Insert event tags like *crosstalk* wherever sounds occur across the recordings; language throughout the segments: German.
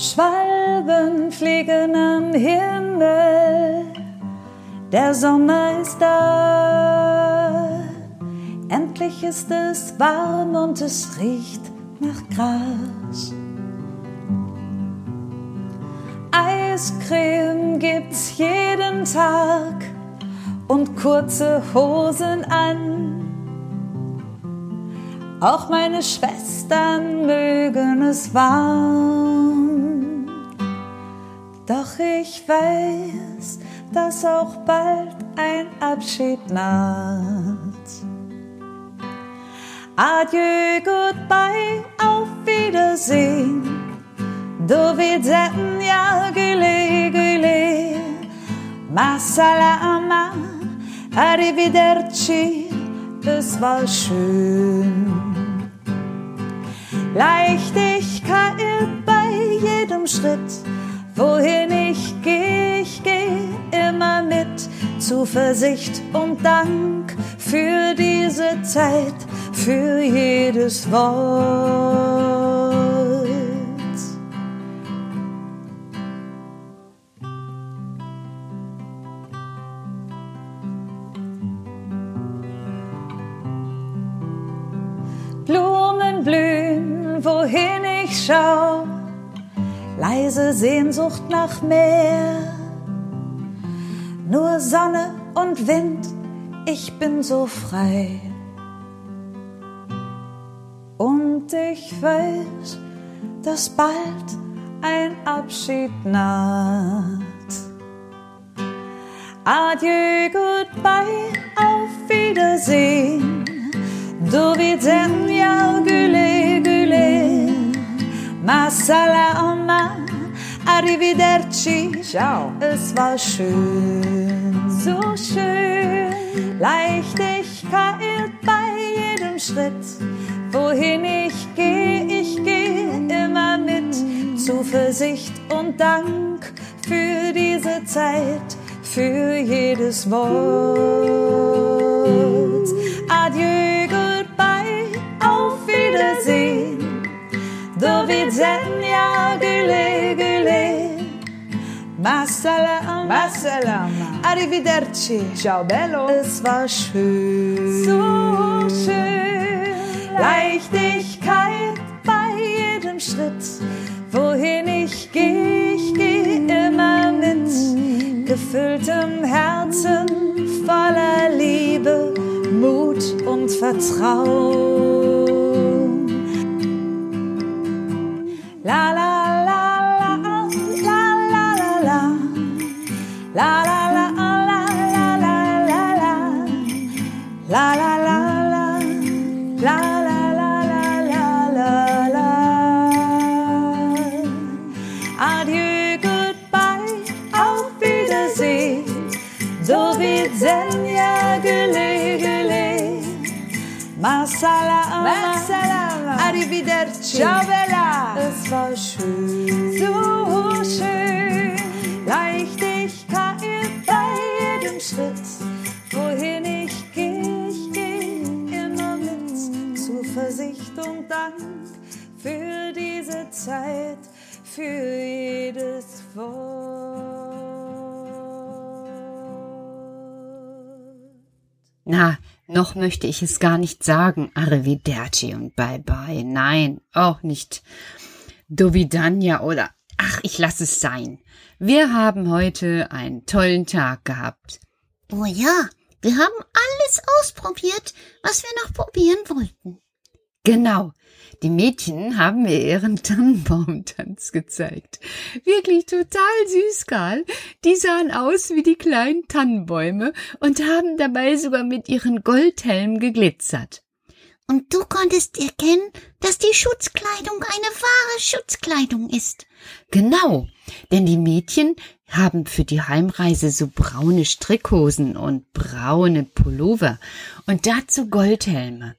Schwalben fliegen am Himmel, der Sommer ist da. Endlich ist es warm und es riecht nach Gras. Eiscreme gibt's jeden Tag und kurze Hosen an. Auch meine Schwestern mögen es warm. Doch ich weiß, dass auch bald ein Abschied naht. Adieu, goodbye, auf Wiedersehen. Do widzenia, güle, güle. Ma salama, arrivederci, es war schön. Leichtigkeit bei jedem Schritt, wohin ich gehe, ich gehe immer mit. Zuversicht und Dank für diese Zeit, für jedes Wort. Blumen blühen, wohin ich schau, leise Sehnsucht nach Meer. Nur Sonne und Wind, ich bin so frei. Und ich weiß, dass bald ein Abschied naht. Adieu, goodbye, auf Wiedersehen. Do widzenia, güle, güle. Ma arrivederci. Ciao. Es war schön, so schön. Leichtigkeit bei jedem Schritt. Wohin ich gehe, ich gehe immer mit. Zuversicht und Dank für diese Zeit, für jedes Wort. Adieu, Do widzenia, güle, güle. Ma salama, Ma salama. arrivederci. Ciao bello. Es war schön, so schön. Leichtigkeit bei jedem Schritt. Wohin ich gehe, ich gehe immer mit. Gefülltem Herzen voller Liebe, Mut und Vertrauen. la la la la la la la la la la widzenia, gele, gele. masala, masala, arrivederci. Ciao bella. Es war schön, so schön. Leichtigkeit bei jedem Schritt. Wohin ich gehe, ich gehe immer mit. Zuversicht und Dank für diese Zeit, für jedes Wort. Na, noch möchte ich es gar nicht sagen. Arrivederci und bye bye. Nein, auch nicht. Dovidania oder ach, ich lasse es sein. Wir haben heute einen tollen Tag gehabt. Oh ja, wir haben alles ausprobiert, was wir noch probieren wollten. Genau. Die Mädchen haben mir ihren Tannenbaumtanz gezeigt. Wirklich total süß, Karl. Die sahen aus wie die kleinen Tannenbäume und haben dabei sogar mit ihren Goldhelmen geglitzert. Und du konntest erkennen, dass die Schutzkleidung eine wahre Schutzkleidung ist. Genau, denn die Mädchen haben für die Heimreise so braune Strickhosen und braune Pullover und dazu Goldhelme.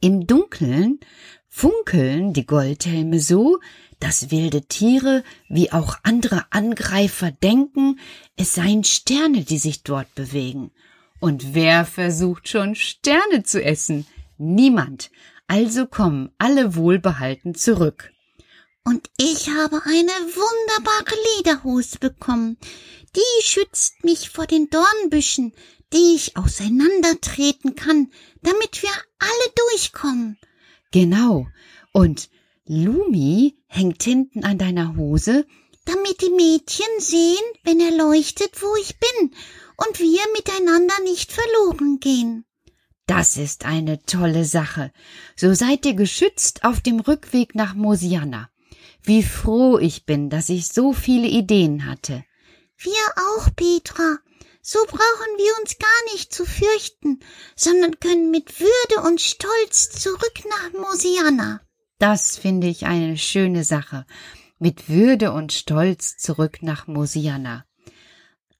Im Dunkeln funkeln die Goldhelme so, dass wilde Tiere wie auch andere Angreifer denken, es seien Sterne, die sich dort bewegen. Und wer versucht schon Sterne zu essen? Niemand. Also kommen alle wohlbehalten zurück. Und ich habe eine wunderbare Lederhose bekommen. Die schützt mich vor den Dornbüschen, die ich auseinandertreten kann, damit wir alle durchkommen. Genau. Und Lumi hängt hinten an deiner Hose, Damit die Mädchen sehen, wenn er leuchtet, wo ich bin, und wir miteinander nicht verloren gehen. Das ist eine tolle Sache. So seid ihr geschützt auf dem Rückweg nach Mosiana. Wie froh ich bin, dass ich so viele Ideen hatte. Wir auch, Petra. So brauchen wir uns gar nicht zu fürchten, sondern können mit Würde und Stolz zurück nach Mosiana. Das finde ich eine schöne Sache. Mit Würde und Stolz zurück nach Mosiana.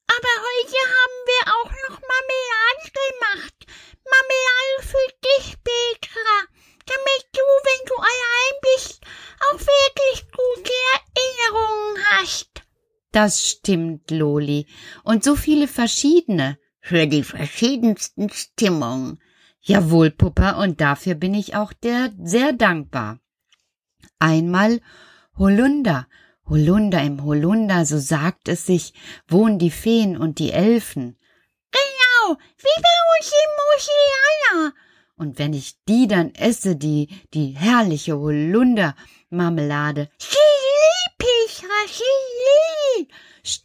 Aber heute haben wir auch noch Marmelade gemacht. Marmelade für dich, Petra, damit du, wenn du allein bist, auch wirklich gute Erinnerungen hast. Das stimmt, Loli. Und so viele verschiedene. Für die verschiedensten Stimmungen. Jawohl, Puppa, und dafür bin ich auch der sehr dankbar. Einmal Holunder. Holunder im Holunder, so sagt es sich, wohnen die Feen und die Elfen. Wie bei uns in Mosiana. Und wenn ich die dann esse, die, die herrliche Holunder-Marmelade, Chili.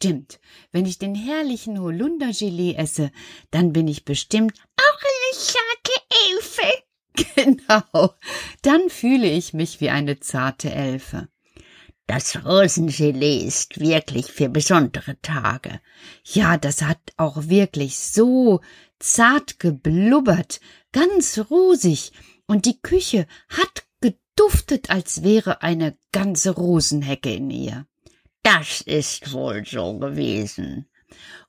stimmt, wenn ich den herrlichen Holunder-Gelee esse, dann bin ich bestimmt Auch eine starke Elfe. *laughs* Genau, dann fühle ich mich wie eine zarte Elfe. Das Rosengelee ist wirklich für besondere Tage. Ja, das hat auch wirklich so zart geblubbert, ganz rosig, und die Küche hat geduftet, als wäre eine ganze Rosenhecke in ihr. Das ist wohl so gewesen.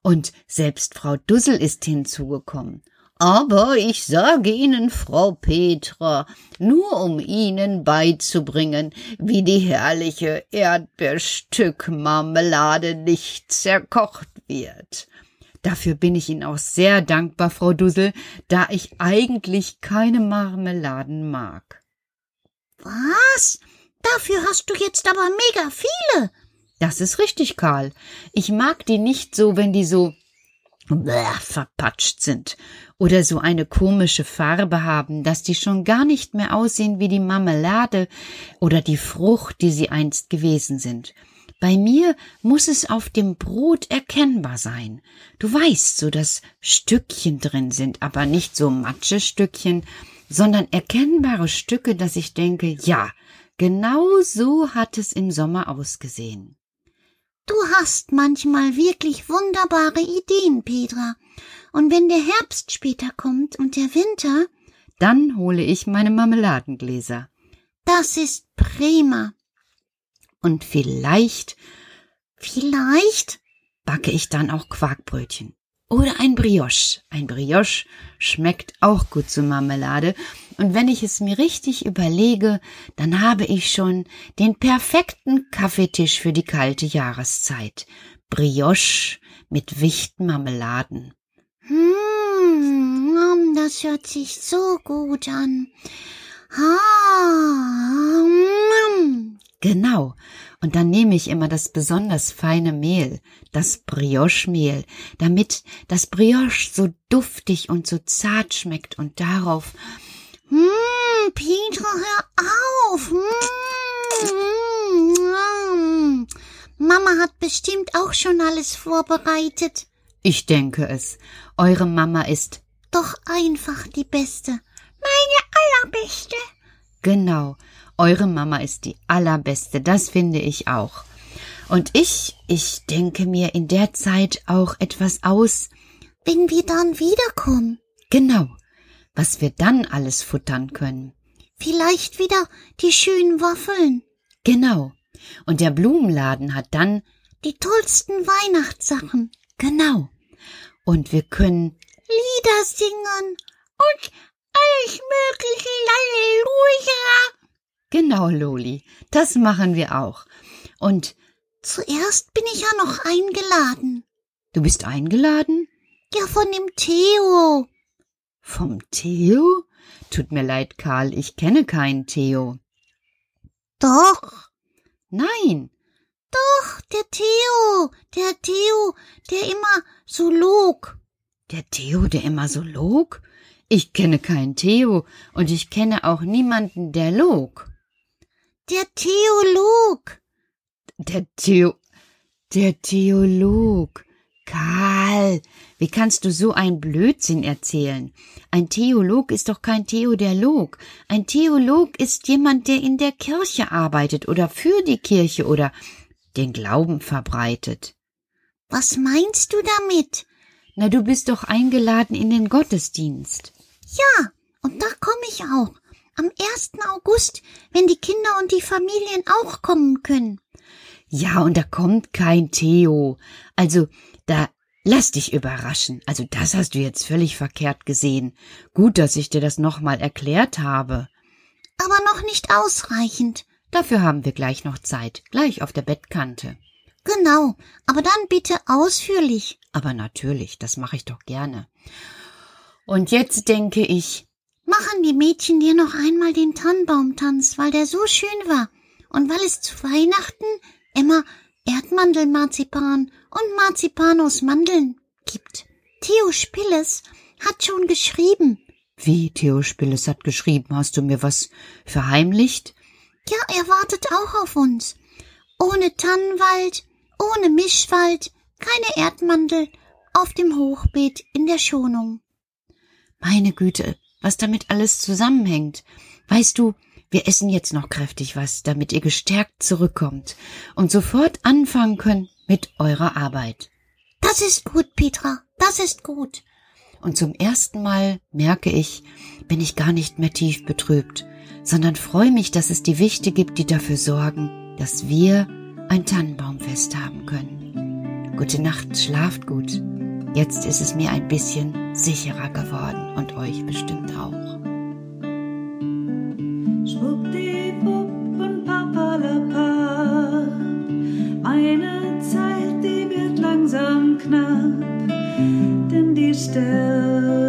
Und selbst Frau Dussel ist hinzugekommen. Aber ich sage Ihnen, Frau Petra, nur um Ihnen beizubringen, wie die herrliche Erdbeerstückmarmelade nicht zerkocht wird. Dafür bin ich Ihnen auch sehr dankbar, Frau Dussel, da ich eigentlich keine Marmeladen mag. Was? Dafür hast du jetzt aber mega viele. Das ist richtig, Karl. Ich mag die nicht so, wenn die so bäh, verpatscht sind oder so eine komische Farbe haben, dass die schon gar nicht mehr aussehen wie die Marmelade oder die Frucht, die sie einst gewesen sind. Bei mir muss es auf dem Brot erkennbar sein. Du weißt, so dass Stückchen drin sind, aber nicht so Matschestückchen, sondern erkennbare Stücke, dass ich denke, ja, genau so hat es im Sommer ausgesehen. Du hast manchmal wirklich wunderbare Ideen, Petra. Und wenn der Herbst später kommt und der Winter, Dann hole ich meine Marmeladengläser. das ist prima. Und vielleicht Vielleicht backe ich dann auch Quarkbrötchen. Oder ein Brioche. Ein Brioche schmeckt auch gut zu Marmelade. Und wenn ich es mir richtig überlege, dann habe ich schon den perfekten Kaffeetisch für die kalte Jahreszeit. Brioche mit wichten Marmeladen. Hm, das hört sich so gut an. Ah, mm. Genau. Und dann nehme ich immer das besonders feine Mehl, das Brioche-Mehl, damit das Brioche so duftig und so zart schmeckt und darauf Mm, Petra, hör auf. Mm, mm. Mama hat bestimmt auch schon alles vorbereitet. Ich denke es. Eure Mama ist Doch einfach die Beste. Meine allerbeste. genau. Eure Mama ist die allerbeste. Das finde ich auch. Und ich, ich denke mir in der Zeit auch etwas aus. Wenn wir dann wiederkommen, Genau. Was wir dann alles futtern können. vielleicht wieder die schönen Waffeln, Genau. Und der Blumenladen hat dann die tollsten Weihnachtssachen, genau. Und wir können Lieder singen und alles mögliche Halleluja. Genau, Loli. Das machen wir auch. Und Zuerst bin ich ja noch eingeladen. du bist eingeladen? Ja, von dem Theo. Vom Theo? Tut mir leid, Karl, ich kenne keinen Theo. Doch. Nein. Doch, der Theo, der Theo, der immer so log. Der Theo, der immer so log? Ich kenne keinen Theo und ich kenne auch niemanden, der log. Der Theolog. Der Theo, der Theolog. Karl, wie kannst du so ein Blödsinn erzählen? Ein Theolog ist doch kein Theodolog. Ein Theolog ist jemand, der in der Kirche arbeitet oder für die Kirche oder den Glauben verbreitet. Was meinst du damit? Na, du bist doch eingeladen in den Gottesdienst. Ja, und da komme ich auch. Am 1. August, wenn die Kinder und die Familien auch kommen können. Ja, und da kommt kein Theo. Also, da lass dich überraschen. Also, das hast du jetzt völlig verkehrt gesehen. Gut, dass ich dir das nochmal erklärt habe. Aber noch nicht ausreichend. Dafür haben wir gleich noch Zeit, gleich auf der Bettkante. Genau, aber dann bitte ausführlich. Aber natürlich, das mache ich doch gerne. Und jetzt denke ich, Machen die Mädchen dir noch einmal den Tannenbaumtanz, weil der so schön war und weil es zu Weihnachten immer Erdmandelmarzipan und Marzipan aus Mandeln gibt. Theo Spilles hat schon geschrieben. wie Theo Spilles hat geschrieben, hast du mir was verheimlicht? Ja, er wartet auch auf uns. Ohne Tannenwald, ohne Mischwald, keine Erdmandel, auf dem Hochbeet in der Schonung. Meine Güte, was damit alles zusammenhängt. Weißt du, wir essen jetzt noch kräftig was, damit ihr gestärkt zurückkommt und sofort anfangen könnt mit eurer Arbeit. Das ist gut, Petra, das ist gut. Und zum ersten Mal merke ich, bin ich gar nicht mehr tief betrübt, sondern freue mich, dass es die Wichte gibt, die dafür sorgen, dass wir ein Tannenbaumfest haben können. Gute Nacht, schlaft gut. Jetzt ist es mir ein bisschen sicherer geworden und euch bestimmt auch. Schwuppdiwupp und papalapa. Meine Zeit, die wird langsam knapp, denn die Sterne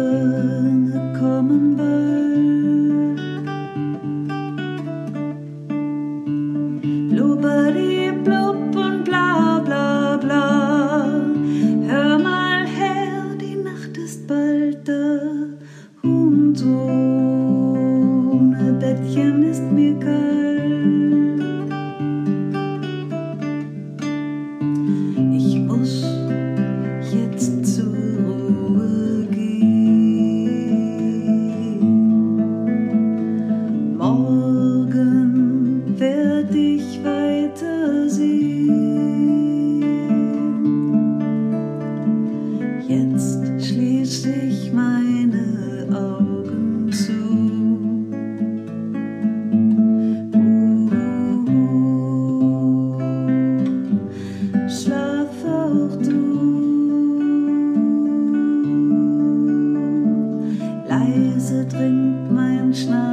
Leise dringt mein Haus.